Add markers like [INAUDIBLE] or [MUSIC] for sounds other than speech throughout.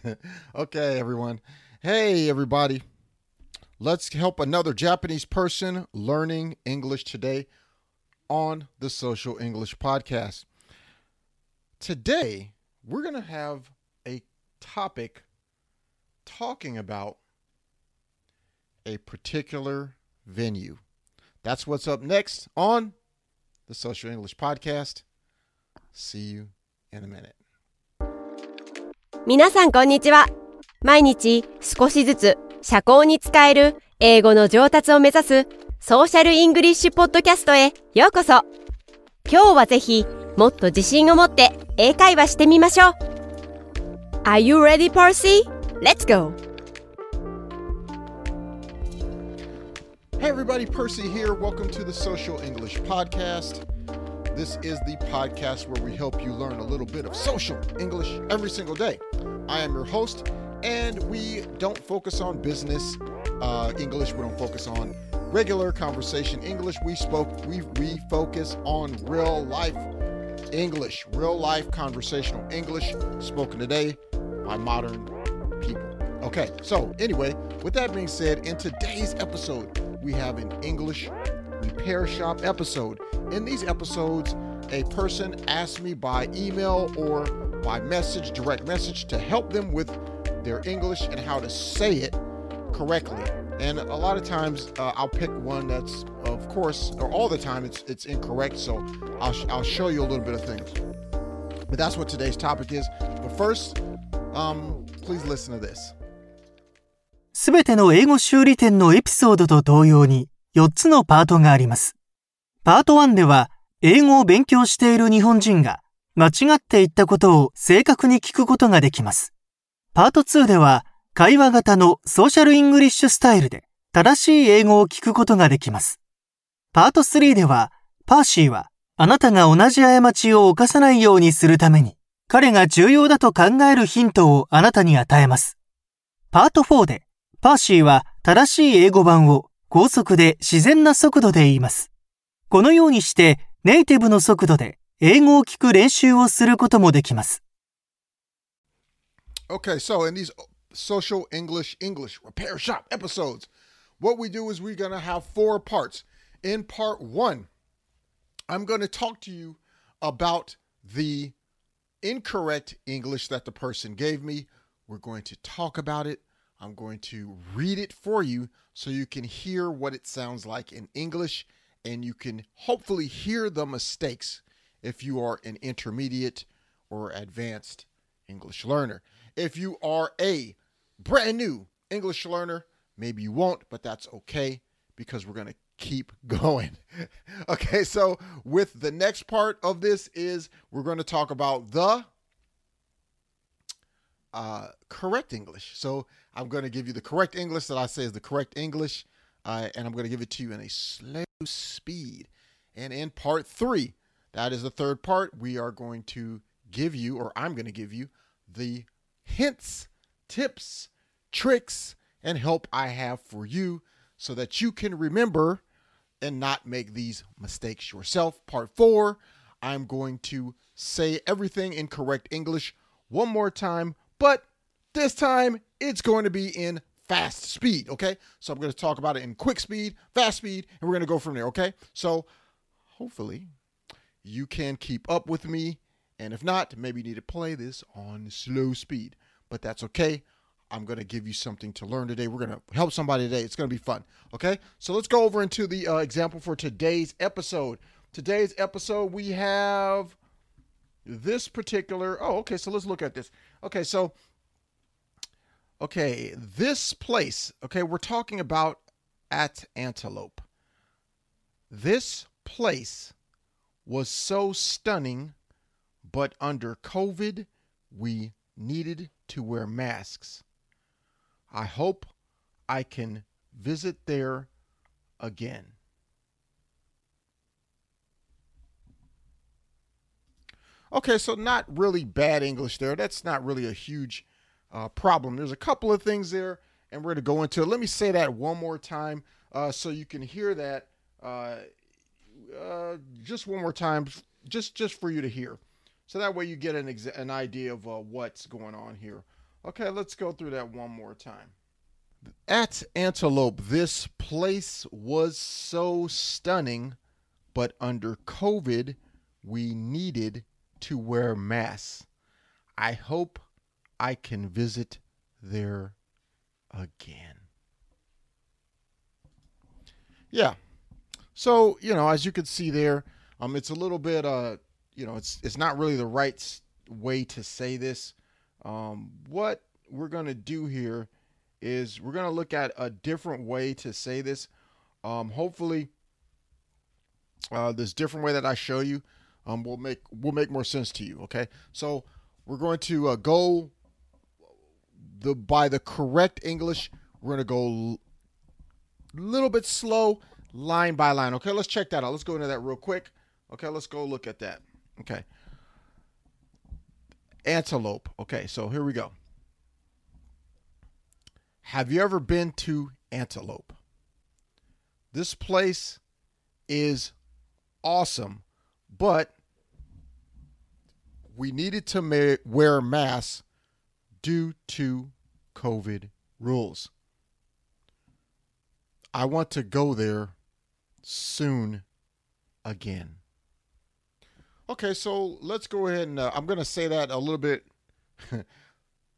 [LAUGHS] okay, everyone. Hey, everybody. Let's help another Japanese person learning English today on the Social English Podcast. Today, we're going to have a topic talking about a particular venue. That's what's up next on the Social English Podcast. See you in a minute. 皆さんこんにちは。毎日少しずつ社交に使える英語の上達を目指すソーシャルイングリッシュポッドキャストへようこそ。今日はぜひもっと自信を持って英会話してみましょう。Are you ready, Percy? Let's go! Hey, everybody, Percy here. Welcome to the Social English Podcast. This is the podcast where we help you learn a little bit of social English every single day. I am your host, and we don't focus on business uh, English. We don't focus on regular conversation English. We spoke. We we focus on real life English, real life conversational English spoken today by modern people. Okay, so anyway, with that being said, in today's episode, we have an English repair shop episode. In these episodes, a person asks me by email or by message, direct message, to help them with their English and how to say it correctly. And a lot of times, uh, I'll pick one that's, of course, or all the time, it's it's incorrect. So I'll sh- I'll show you a little bit of things. But that's what today's topic is. But first, um, please listen to this. すべての英語修理店のエピソードと同様に 4つのパートがあります。パート1では英語を勉強している日本人が間違って言ったことを正確に聞くことができます。パート2では会話型のソーシャルイングリッシュスタイルで正しい英語を聞くことができます。パート3ではパーシーはあなたが同じ過ちを犯さないようにするために彼が重要だと考えるヒントをあなたに与えます。パート4でパーシーは正しい英語版を高速で自然な速度で言います。このようにしてネイティブの速度で英語を聞く練習をすることもできます。Okay, so in these social English English repair shop episodes, what we do is we're going to have four parts. In part 1, I'm going to talk to you about the incorrect English that the person gave me. We're going to talk about it. I'm going to read it for you so you can hear what it sounds like in English and you can hopefully hear the mistakes if you are an intermediate or advanced English learner. If you are a brand new English learner, maybe you won't, but that's okay because we're going to keep [LAUGHS] going. okay, so with the next part of this is we're going to talk about the uh, correct English. So I'm going to give you the correct English that I say is the correct English, uh, and I'm going to give it to you in a slow speed. And in part three, that is the third part, we are going to give you, or I'm going to give you, the hints, tips, tricks, and help I have for you so that you can remember and not make these mistakes yourself. Part four, I'm going to say everything in correct English one more time, but this time it's going to be in fast speed, okay? So I'm going to talk about it in quick speed, fast speed, and we're going to go from there, okay? So hopefully you can keep up with me. And if not, maybe you need to play this on slow speed, but that's okay. I'm going to give you something to learn today. We're going to help somebody today. It's going to be fun. Okay. So let's go over into the uh, example for today's episode. Today's episode, we have this particular. Oh, okay. So let's look at this. Okay. So, okay. This place, okay, we're talking about at Antelope. This place was so stunning, but under COVID, we needed to wear masks. I hope I can visit there again. Okay, so not really bad English there. That's not really a huge uh, problem. There's a couple of things there, and we're going to go into it. Let me say that one more time uh, so you can hear that uh, uh, just one more time, just just for you to hear. So that way you get an an idea of uh, what's going on here. Okay, let's go through that one more time. At Antelope, this place was so stunning, but under COVID, we needed to wear masks. I hope I can visit there again. Yeah. So, you know, as you can see there, um it's a little bit uh, you know, it's it's not really the right way to say this. Um what we're going to do here is we're going to look at a different way to say this. Um hopefully uh this different way that I show you um will make will make more sense to you, okay? So, we're going to uh, go the by the correct English. We're going to go a little bit slow, line by line. Okay, let's check that out. Let's go into that real quick. Okay, let's go look at that. Okay. Antelope. Okay, so here we go. Have you ever been to Antelope? This place is awesome, but we needed to ma- wear masks due to COVID rules. I want to go there soon again. Okay, so let's go ahead and uh, I'm going to say that a little bit [LAUGHS]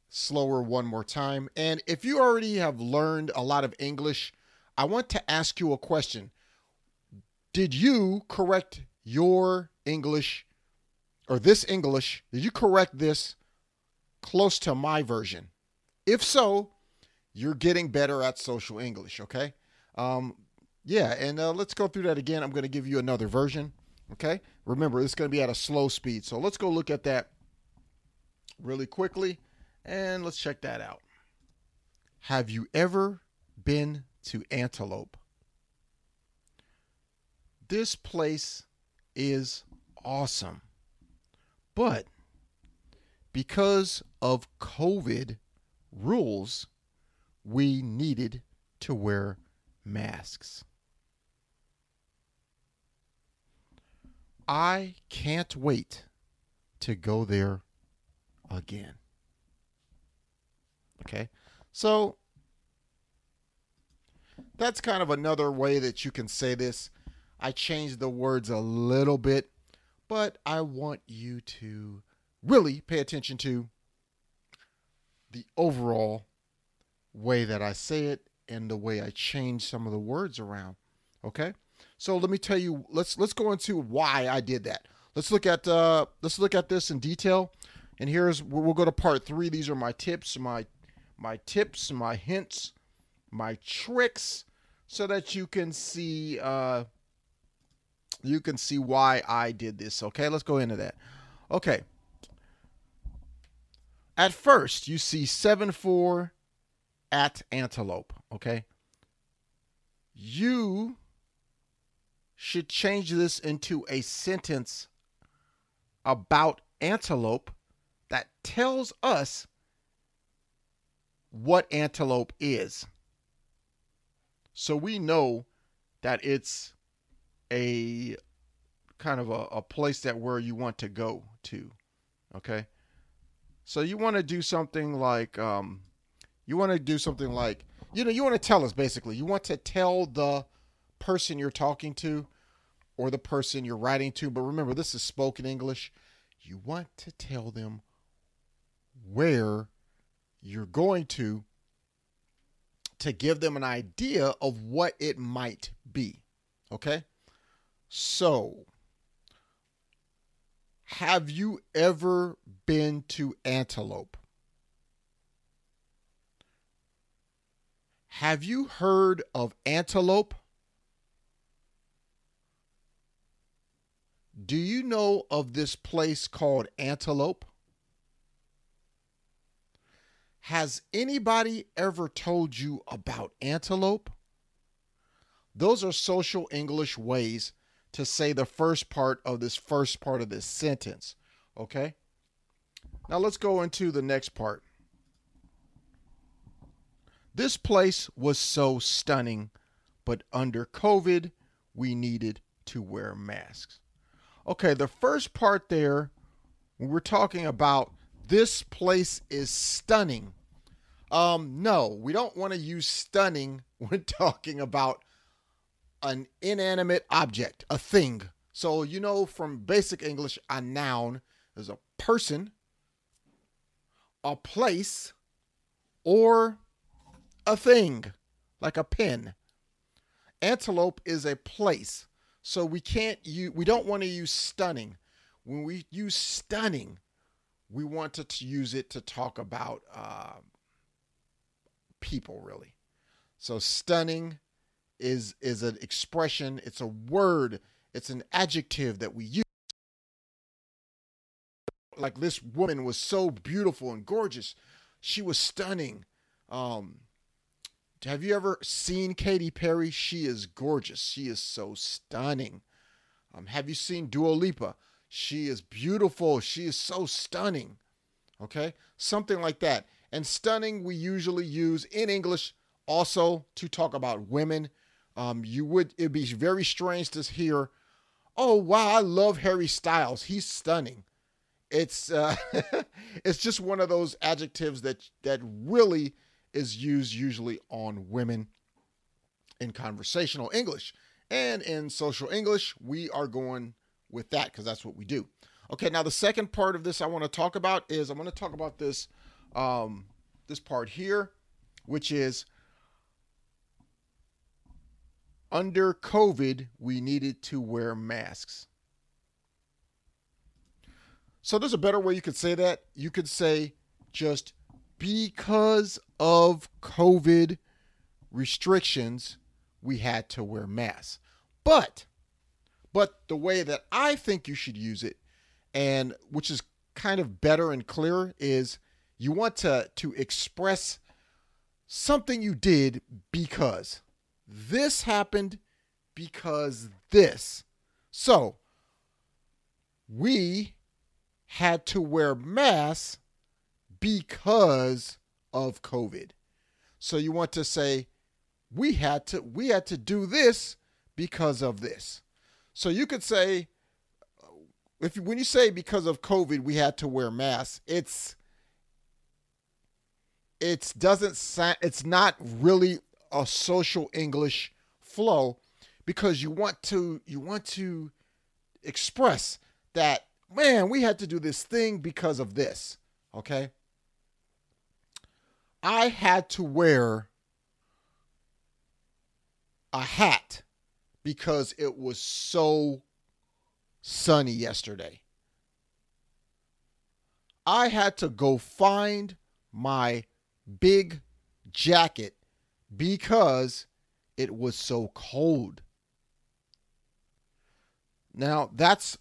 slower one more time. And if you already have learned a lot of English, I want to ask you a question. Did you correct your English or this English? Did you correct this close to my version? If so, you're getting better at social English, okay? Um, yeah, and uh, let's go through that again. I'm going to give you another version, okay? Remember, it's going to be at a slow speed. So let's go look at that really quickly and let's check that out. Have you ever been to Antelope? This place is awesome. But because of COVID rules, we needed to wear masks. I can't wait to go there again. Okay. So that's kind of another way that you can say this. I changed the words a little bit, but I want you to really pay attention to the overall way that I say it and the way I change some of the words around. Okay? So let me tell you let's let's go into why I did that. Let's look at uh let's look at this in detail. And here's we'll go to part 3. These are my tips, my my tips, my hints, my tricks so that you can see uh you can see why I did this. Okay? Let's go into that. Okay. At first, you see 7 4 at Antelope, okay? You should change this into a sentence about Antelope that tells us what Antelope is. So we know that it's a kind of a, a place that where you want to go to. Okay. So you want to do something like um, you want to do something like you know you want to tell us basically you want to tell the person you're talking to or the person you're writing to but remember this is spoken English you want to tell them where you're going to to give them an idea of what it might be okay so have you ever been to Antelope? Have you heard of Antelope? Do you know of this place called Antelope? Has anybody ever told you about Antelope? Those are social English ways to say the first part of this first part of this sentence. Okay? Now let's go into the next part. This place was so stunning, but under COVID, we needed to wear masks. Okay, the first part there, we're talking about this place is stunning. Um, no, we don't want to use stunning [LAUGHS] when talking about an inanimate object, a thing. So, you know, from basic English, a noun is a person, a place, or a thing, like a pen. Antelope is a place. So we can't use, we don't want to use stunning. When we use stunning, we want to use it to talk about uh, people, really. So stunning is is an expression. It's a word. It's an adjective that we use. Like this woman was so beautiful and gorgeous. She was stunning. Um, have you ever seen Katy Perry? She is gorgeous. She is so stunning. Um, have you seen Dua Lipa? She is beautiful. She is so stunning. Okay? Something like that. And stunning, we usually use in English also to talk about women. Um, you would, it'd be very strange to hear, oh, wow, I love Harry Styles. He's stunning. It's, uh, [LAUGHS] it's just one of those adjectives that, that really is used usually on women in conversational English. And in social English, we are going with that because that's what we do. Okay, now the second part of this I want to talk about is I'm going to talk about this um, this part here, which is under COVID, we needed to wear masks. So there's a better way you could say that. You could say just because of COVID restrictions, we had to wear masks. But, but the way that I think you should use it, and which is kind of better and clearer, is you want to to express something you did because this happened because this. So we had to wear masks because of COVID. So you want to say we had to we had to do this because of this. So you could say if when you say because of COVID we had to wear masks, it's it doesn't sound it's not really a social English flow because you want to you want to express that man, we had to do this thing because of this, okay? I had to wear a hat because it was so sunny yesterday. I had to go find my big jacket because it was so cold. Now, that's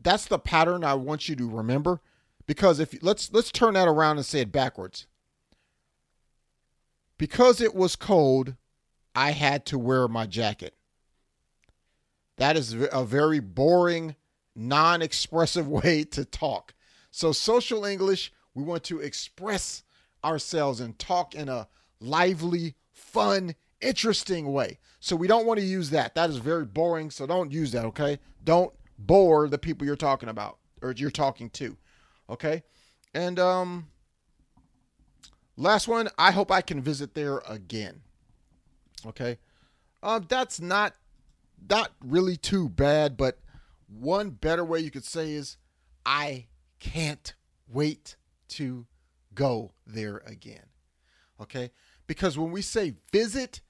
that's the pattern I want you to remember because if let's let's turn that around and say it backwards. Because it was cold, I had to wear my jacket. That is a very boring, non expressive [LAUGHS] way to talk. So, social English, we want to express ourselves and talk in a lively, fun, interesting way. So, we don't want to use that. That is very boring. So, don't use that, okay? Don't bore the people you're talking about or you're talking to, okay? And, um, Last one, I hope I can visit there again. Okay. Um, that's not not really too bad, but one better way you could say is I can't wait to go there again. Okay? Because when we say visit,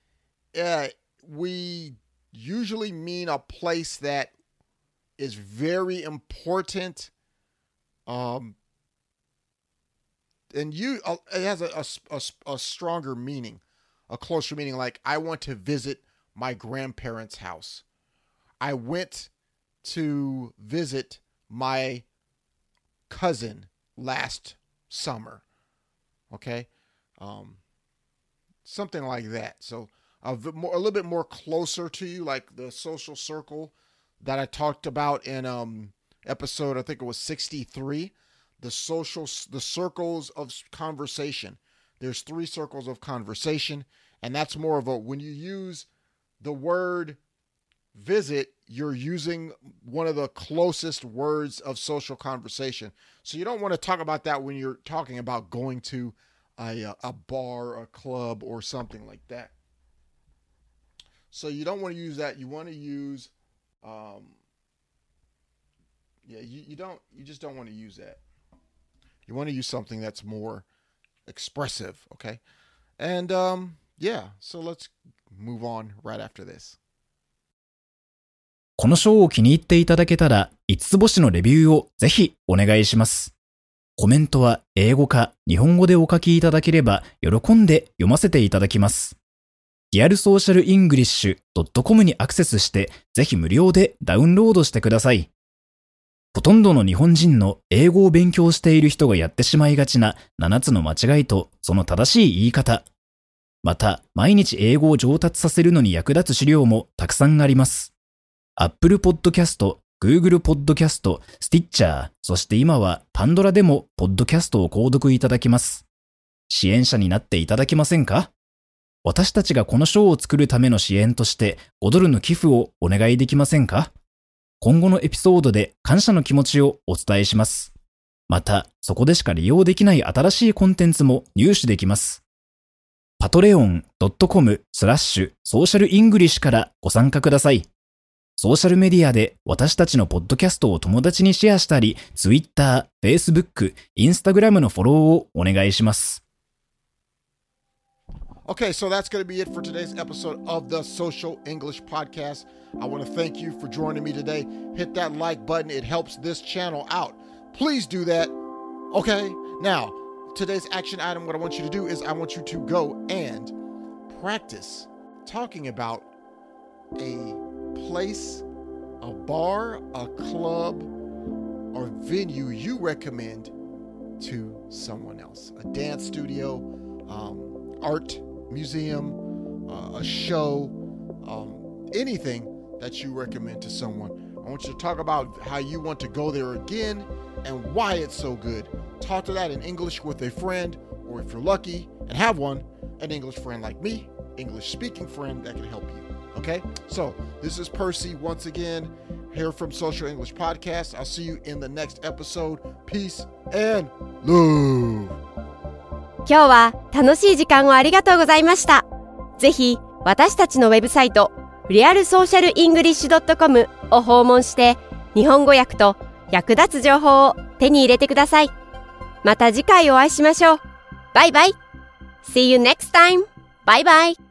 uh, we usually mean a place that is very important um, and you uh, it has a, a, a, a stronger meaning, a closer meaning. Like I want to visit my grandparents' house. I went to visit my cousin last summer. Okay, um, something like that. So a, more, a little bit more closer to you, like the social circle that I talked about in um episode. I think it was sixty three the social the circles of conversation there's three circles of conversation and that's more of a when you use the word visit you're using one of the closest words of social conversation. So you don't want to talk about that when you're talking about going to a, a bar, a club, or something like that. So you don't want to use that. You want to use, um, yeah, you, you don't, you just don't want to use that. You want to use something that's more expressive, okay? And um, yeah, so let's move on right after this. このショーを気に入っていただけたら、5つ星のレビューをぜひお願いします。 コメントは英語か日本語でお書きいただければ喜んで読ませていただきます。リアルソーシャルイングリッシュ .com にアクセスして、ぜひ無料でダウンロードしてください。ほとんどの日本人の英語を勉強している人がやってしまいがちな7つの間違いとその正しい言い方。また、毎日英語を上達させるのに役立つ資料もたくさんあります。Apple Podcast、Google Podcast、Stitcher、そして今は Pandora でも Podcast を購読いただきます。支援者になっていただけませんか？私たちがこのショーを作るための支援として5ドルの寄付をお願いできませんか？今後のエピソードで感謝の気持ちをお伝えします。また、そこでしか利用できない新しいコンテンツも入手できます。patreon.com スラッシュソーシャルイングリッシュからご参加ください。ソーシャルメディアで私たちのポッドキャストを友達にシェアしたり、Twitter、Facebook、Instagram のフォローをお願いします。Okay, so that's going to be it for today's episode of the Social English Podcast. I want to thank you for joining me today. Hit that like button, it helps this channel out. Please do that. Okay, now, today's action item, what I want you to do is I want you to go and practice talking about a place, a bar, a club, or venue you recommend to someone else a dance studio, um, art museum, uh, a show, um, anything that you recommend to someone. I want you to talk about how you want to go there again and why it's so good. Talk to that in English with a friend, or if you're lucky and have one, an English friend like me, English speaking friend that can help you. Okay? So, this is Percy once again here from Social English Podcast. I'll see you in the next episode. Peace and love. 今日は楽しい時間をありがとうございました。ぜひ私たちのウェブサイト realsocialenglish.com を訪問して日本語訳と役立つ情報を手に入れてください。また次回お会いしましょう。バイバイ !See you next time! バイバイ